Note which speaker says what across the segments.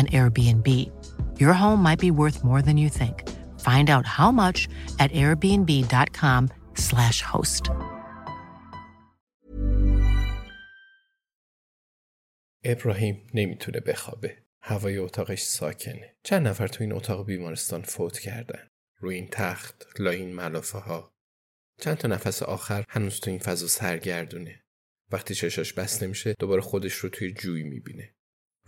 Speaker 1: an Airbnb. Your home might be worth more than you think. Find out how much at airbnb.com/slash host.
Speaker 2: ابراهیم نمی‌تونه بخوابه. هوای اتاقش ساکنه. چند نفر تو این اتاق بیمارستان فوت کردن. روی این تخت، لاین ملافه ها. چند تا نفس آخر هنوز تو این فضا سرگردونه. وقتی چشاش بسته میشه دوباره خودش رو توی جوی می‌بینه.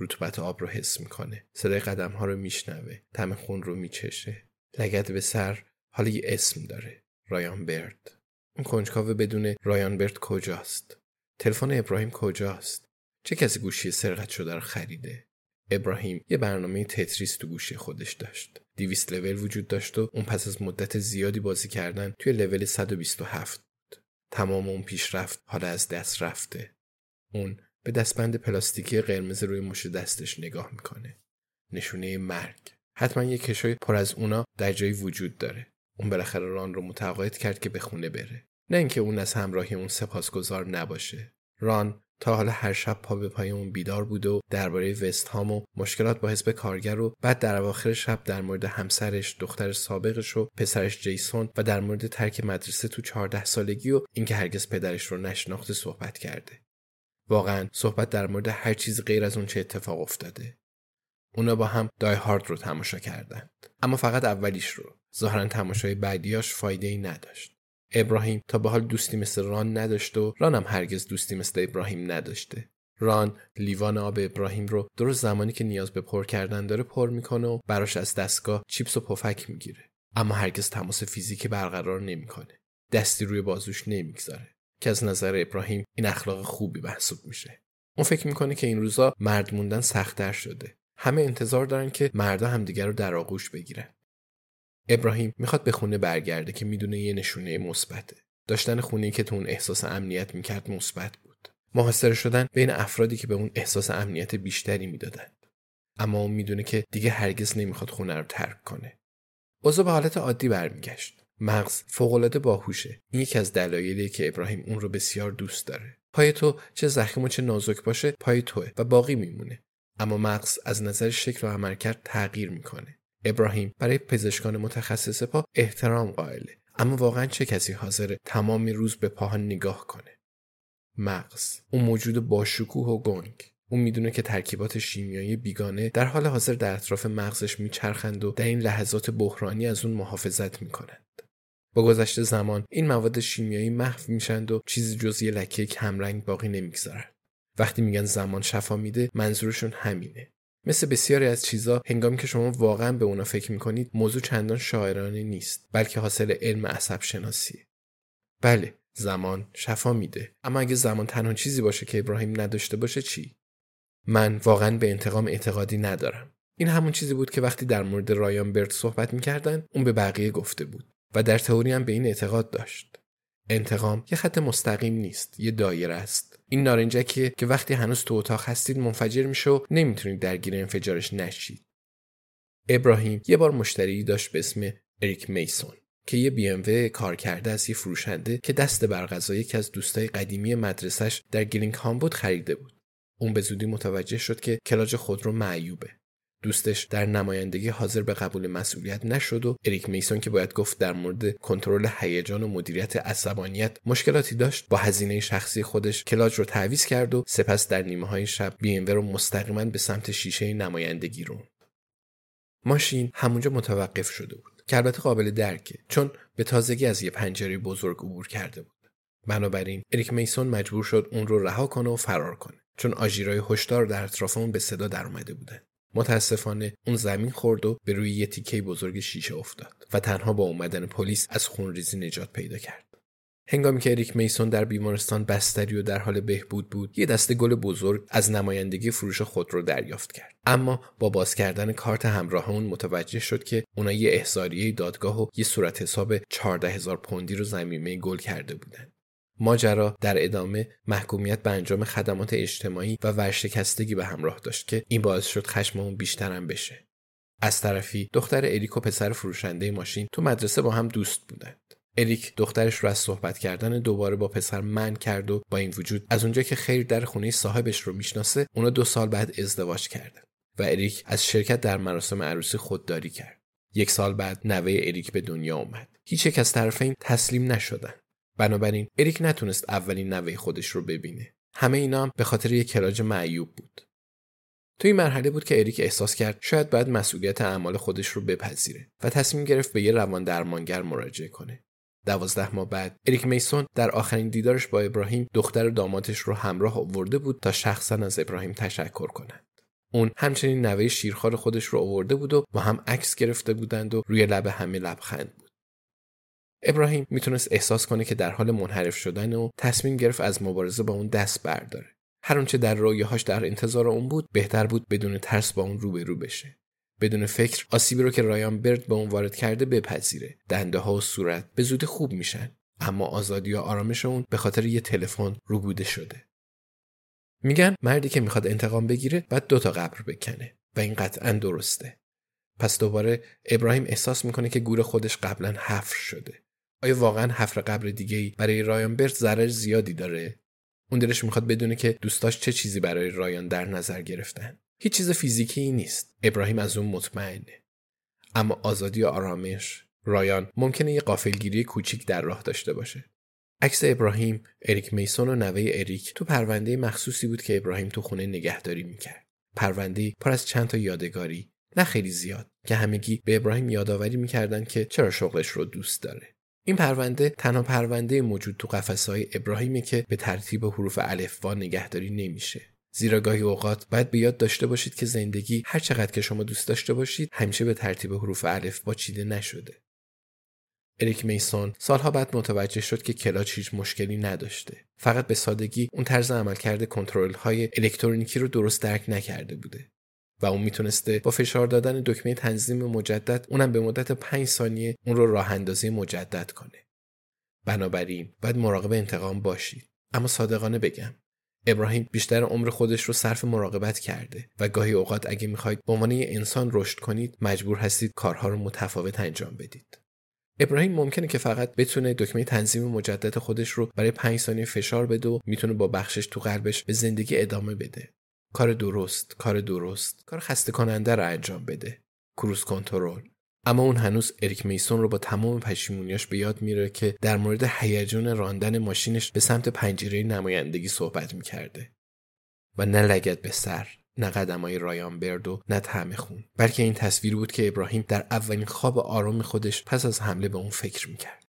Speaker 2: رطوبت آب رو حس می‌کنه. صدای قدم ها رو میشنوه. تم خون رو میچشه. لگد به سر. حالا یه اسم داره. رایان برد. اون کنجکاوه بدون رایان برد کجاست؟ تلفن ابراهیم کجاست؟ چه کسی گوشی سرقت شده رو خریده؟ ابراهیم یه برنامه تتریس تو گوشی خودش داشت. 200 لول وجود داشت و اون پس از مدت زیادی بازی کردن توی لول 127 بود. تمام اون پیشرفت حالا از دست رفته. اون به دستبند پلاستیکی قرمز روی مش دستش نگاه می‌کنه. نشونه مرگ. حتما یه کشوی پر از اونا در جایی وجود داره. اون بالاخره ران رو متقاعد کرد که به خونه بره. نه اینکه اون از همراهی اون سپاسگزار نباشه. ران تا حالا هر شب پا به پای اون بیدار بود و درباره وست هام و مشکلات با حزب کارگر و بعد در اواخر شب در مورد همسرش، دختر سابقش و پسرش جیسون و در مورد ترک مدرسه تو 14 سالگی و اینکه هرگز پدرش رو نشناخته صحبت کرده. واقعا صحبت در مورد هر چیز غیر از اون چه اتفاق افتاده. اونا با هم دای هارد رو تماشا کردند. اما فقط اولیش رو. ظاهرا تماشای بعدیاش فایده ای نداشت. ابراهیم تا به حال دوستی مثل ران نداشت و رانم هرگز دوستی مثل ابراهیم نداشته. ران لیوان آب ابراهیم رو درست زمانی که نیاز به پر کردن داره پر می‌کنه و براش از دستگاه چیپس و پفک می‌گیره. اما هرگز تماس فیزیکی برقرار نمی‌کنه. دستی روی بازوش نمی‌گذاره. که از نظر ابراهیم این اخلاق خوبی محسوب میشه. اون فکر می‌کنه که این روزا مرد موندن سختتر شده. همه انتظار دارن که مردا همدیگر رو در آغوش بگیرن. ابراهیم می‌خواد به خونه برگرده که می‌دونه یه نشونه مثبته. داشتن خونه که تو اون احساس امنیت می‌کرد مثبت بود. محاصره شدن بین افرادی که به اون احساس امنیت بیشتری می‌دادند. اما اون می‌دونه که دیگه هرگز نمی‌خواد خونه رو ترک کنه. اوضاع به حالت عادی برمیگشت. مغز فوقالعاده باهوشه. این یکی از دلایلیه که ابراهیم اون رو بسیار دوست داره. پای تو چه زخیم و چه نازک باشه پای توه و باقی میمونه. اما مغز از نظر شکل و عملکرد تغییر می‌کنه. ابراهیم برای پزشکان متخصص پا احترام قائله. اما واقعا چه کسی حاضره تمام روز به پاها نگاه کنه؟ مغز. اون موجود باشکوه و گنگ. اون می‌دونه که ترکیبات شیمیایی بیگانه در حال حاضر در اطراف مغزش میچرخند و در این لحظات بحرانی از اون محافظت می‌کنند. با گذشت زمان این مواد شیمیایی محو میشند و چیزی جز یه لکه کمرنگ باقی نمی‌گذارند وقتی میگن زمان شفا میده منظورشون همینه. مثل بسیاری از چیزا هنگامی که شما واقعا به اونا فکر می‌کنید موضوع چندان شاعرانه نیست بلکه حاصل علم عصب شناسیه بله زمان شفا میده. اما اگه زمان تنها چیزی باشه که ابراهیم نداشته باشه چی؟ من واقعا به انتقام اعتقادی ندارم. این همون چیزی بود که وقتی در مورد رایان برد صحبت می‌کردن اون به بقیه گفته بود. و در تئوری هم به این اعتقاد داشت. انتقام یه خط مستقیم نیست، یه دایره است. این نارنجکیه که وقتی هنوز تو اتاق هستید منفجر میشه و نمی‌تونید درگیر انفجارش نشید ابراهیم یه بار مشتری داشت به اسم اریک میسون که یه بی ام کار کرده از یه فروشنده که دست برغذا یکی از دوستای قدیمی مدرسش در گرینگ هامبود خریده بود. اون به زودی متوجه شد که کلاج خودرو معیوبه. دوستش در نمایندگی حاضر به قبول مسئولیت نشد و اریک میسون که باید گفت در مورد کنترل هیجان و مدیریت عصبانیت مشکلاتی داشت با هزینه شخصی خودش کلاج رو تعویض کرد و سپس در نیمه های شب بی رو مستقیما به سمت شیشه نمایندگی رو. ماشین همونجا متوقف شده بود. که البته قابل درکه چون به تازگی از یه پنجره بزرگ عبور کرده بود. بنابراین اریک میسون مجبور شد اون رو رها کنه و فرار کنه چون آژیرای هشدار در اطراف اون به صدا در اومده بودن. متاسفانه اون زمین خورد و به روی یه تیکه بزرگ شیشه افتاد و تنها با اومدن پلیس از خونریزی نجات پیدا کرد. هنگامی که اریک میسون در بیمارستان بستری و در حال بهبود بود یه دسته گل بزرگ از نمایندگی فروش خود رو دریافت کرد. اما با باز کردن کارت همراه اون متوجه شد که اونا یه احضاریه دادگاه و یه صورت حساب 14 هزار پوندی رو زمینه گل کرده بودند ماجرا در ادامه محکومیت به انجام خدمات اجتماعی و ورشکستگی به همراه داشت که این باعث شد خشم اون بیشترم بشه. از طرفی دختر اریک و پسر فروشنده ماشین تو مدرسه با هم دوست بودند. اریک دخترش رو از صحبت کردن دوباره با پسر من کرد و با این وجود از اونجا که خیر در خونه صاحبش رو می‌شناسه اونا دو سال بعد ازدواج کرده و اریک از شرکت در مراسم عروسی خودداری کرد. یک سال بعد نوه اریک به دنیا اومد. هیچ یک از طرفین تسلیم نشدن. بنابراین اریک نتونست اولین نوه خودش رو ببینه. همه اینا هم به خاطر یک کلاج معیوب بود. تو این مرحله بود که اریک احساس کرد شاید باید مسئولیت اعمال خودش رو بپذیره و تصمیم گرفت به یه روان درمانگر مراجعه کنه. دوازده ماه بعد اریک میسون در آخرین دیدارش با ابراهیم دختر دامادش رو همراه آورده بود تا شخصا از ابراهیم تشکر کنند. اون همچنین نوه شیرخوار خودش رو آورده بود و با هم عکس گرفته بودند و روی لب همه لبخند بود. ابراهیم می‌تونست احساس کنه که در حال منحرف شدن و تصمیم گرفت از مبارزه با اون دست برداره. هر آنچه در رویاهاش در انتظار اون بود بهتر بود بدون ترس با اون روبرو بشه. بدون فکر آسیبی رو که رایان برد به اون وارد کرده بپذیره. دنده ها و صورت به زودی خوب میشن. اما آزادی و آرامش اون به خاطر یه تلفن روبوده شده. میگن مردی که می‌خواد انتقام بگیره بعد دوتا قبر بکنه و این قطعا درسته. پس دوباره ابراهیم احساس می‌کنه که گور خودش قبلا حفر شده. آیا واقعا حفر قبر دیگه ای برای رایان برد ضرر زیادی داره؟ اون دلش می‌خواد بدونه که دوستاش چه چیزی برای رایان در نظر گرفتن. هیچ چیز فیزیکی نیست. ابراهیم از اون مطمئنه. اما آزادی و آرامش رایان ممکنه یه قافلگیری کوچیک در راه داشته باشه. عکس ابراهیم اریک میسون و نوه اریک تو پرونده مخصوصی بود که ابراهیم تو خونه نگهداری می‌کرد. پرونده پر از چند تا یادگاری نه خیلی زیاد که همگی به ابراهیم یادآوری می‌کردن که چرا شغلش رو دوست داره. این پرونده تنها پرونده موجود تو قفسهای ابراهیمی که به ترتیب حروف الفبا نگهداری نمیشه زیرا گاهی اوقات باید به یاد داشته باشید که زندگی هر چقدر که شما دوست داشته باشید همیشه به ترتیب حروف الف با چیده نشده. اریک میسون سالها بعد متوجه شد که کلاچ هیچ مشکلی نداشته. فقط به سادگی اون طرز عملکرد کنترل های الکترونیکی رو درست درک نکرده بوده. و اون می‌تونسته با فشار دادن دکمه تنظیم مجدد اونم به مدت 5 ثانیه اون رو راه اندازی مجدد کنه. بنابراین باید مراقب انتقام باشید. اما صادقانه بگم ابراهیم بیشتر عمر خودش رو صرف مراقبت کرده و گاهی اوقات اگه می‌خواید به عنوان انسان رشد کنید مجبور هستید کارها رو متفاوت انجام بدید ابراهیم ممکنه که فقط بتونه دکمه تنظیم مجدد خودش رو برای پنج ثانیه فشار بده و می‌تونه با بخشش تو قلبش به زندگی ادامه بده کار درست کار درست کار خسته کننده رو انجام بده. کروز کنترل. اما اون هنوز اریک میسون رو با تمام پشیمونیاش به یاد میره که در مورد هیجان راندن ماشینش به سمت پنجره نمایندگی صحبت می‌کرده. و نه لگت به سر نه قدمای رایان برد و نه تعم خون. بلکه این تصویر بود که ابراهیم در اولین خواب آرام خودش پس از حمله به اون فکر می‌کرد.